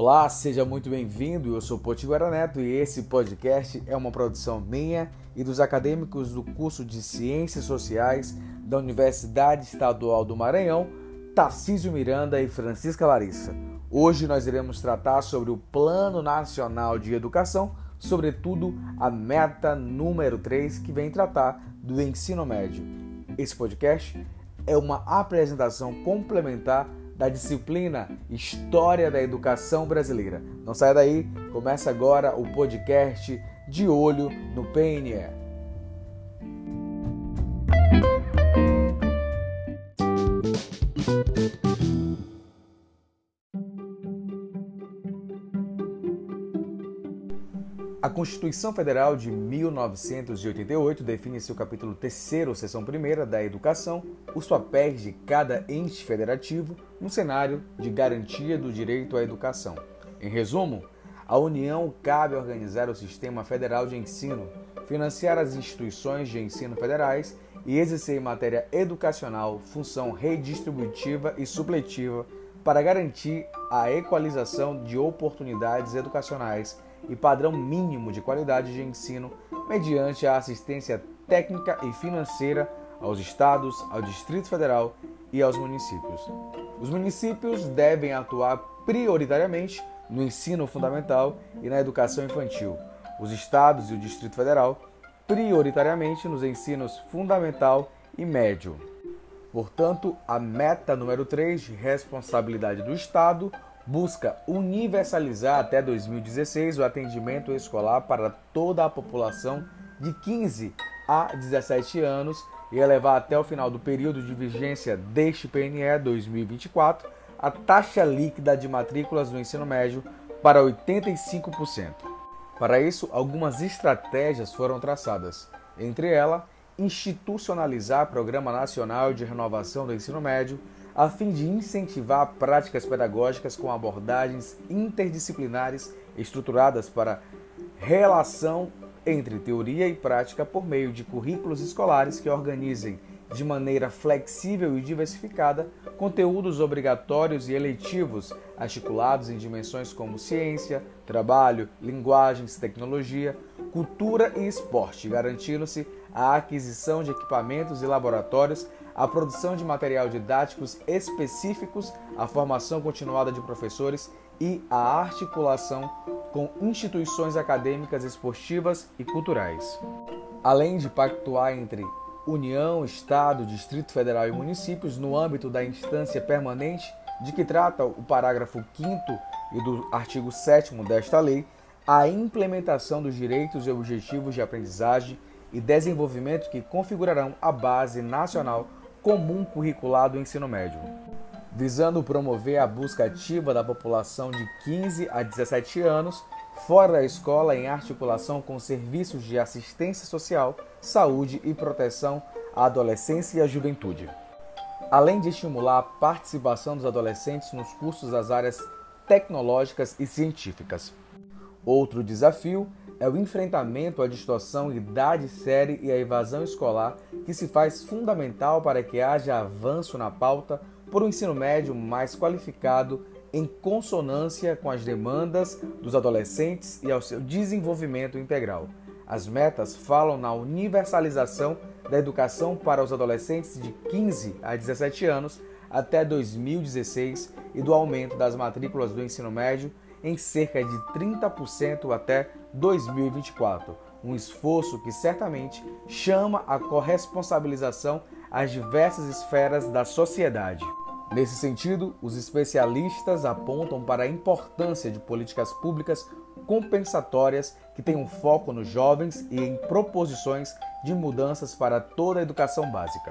Olá, seja muito bem-vindo. Eu sou Potiguara Neto e esse podcast é uma produção minha e dos acadêmicos do curso de Ciências Sociais da Universidade Estadual do Maranhão, Tarcísio Miranda e Francisca Larissa. Hoje nós iremos tratar sobre o Plano Nacional de Educação, sobretudo a meta número 3, que vem tratar do ensino médio. Esse podcast é uma apresentação complementar da disciplina História da Educação Brasileira. Não saia daí, começa agora o podcast De Olho no PNE. A Constituição Federal de 1988 define seu capítulo 3, seção 1 da Educação, os papéis de cada ente federativo no cenário de garantia do direito à educação. Em resumo, a União cabe organizar o sistema federal de ensino, financiar as instituições de ensino federais e exercer em matéria educacional função redistributiva e supletiva para garantir a equalização de oportunidades educacionais e padrão mínimo de qualidade de ensino mediante a assistência técnica e financeira aos estados, ao Distrito Federal e aos municípios. Os municípios devem atuar prioritariamente no ensino fundamental e na educação infantil. Os estados e o Distrito Federal prioritariamente nos ensinos fundamental e médio. Portanto, a meta número 3 de responsabilidade do Estado busca universalizar até 2016 o atendimento escolar para toda a população de 15 a 17 anos e elevar até o final do período de vigência deste PNE 2024 a taxa líquida de matrículas no ensino médio para 85%. Para isso, algumas estratégias foram traçadas, entre elas, institucionalizar o Programa Nacional de Renovação do Ensino Médio, a fim de incentivar práticas pedagógicas com abordagens interdisciplinares estruturadas para relação entre teoria e prática por meio de currículos escolares que organizem de maneira flexível e diversificada conteúdos obrigatórios e eletivos articulados em dimensões como ciência, trabalho, linguagens, tecnologia, cultura e esporte, garantindo-se a aquisição de equipamentos e laboratórios a produção de material didáticos específicos, a formação continuada de professores e a articulação com instituições acadêmicas, esportivas e culturais. Além de pactuar entre União, Estado, Distrito Federal e municípios no âmbito da instância permanente de que trata o parágrafo 5 e do artigo 7 desta lei, a implementação dos direitos e objetivos de aprendizagem e desenvolvimento que configurarão a base nacional comum curricular do ensino médio, visando promover a busca ativa da população de 15 a 17 anos fora da escola em articulação com serviços de assistência social, saúde e proteção à adolescência e à juventude. Além de estimular a participação dos adolescentes nos cursos das áreas tecnológicas e científicas. Outro desafio é o enfrentamento à distorção idade-série e à evasão escolar, que se faz fundamental para que haja avanço na pauta por um ensino médio mais qualificado em consonância com as demandas dos adolescentes e ao seu desenvolvimento integral. As metas falam na universalização da educação para os adolescentes de 15 a 17 anos até 2016 e do aumento das matrículas do ensino médio em cerca de 30% até 2024. Um esforço que certamente chama a corresponsabilização às diversas esferas da sociedade. Nesse sentido, os especialistas apontam para a importância de políticas públicas compensatórias que tenham foco nos jovens e em proposições de mudanças para toda a educação básica.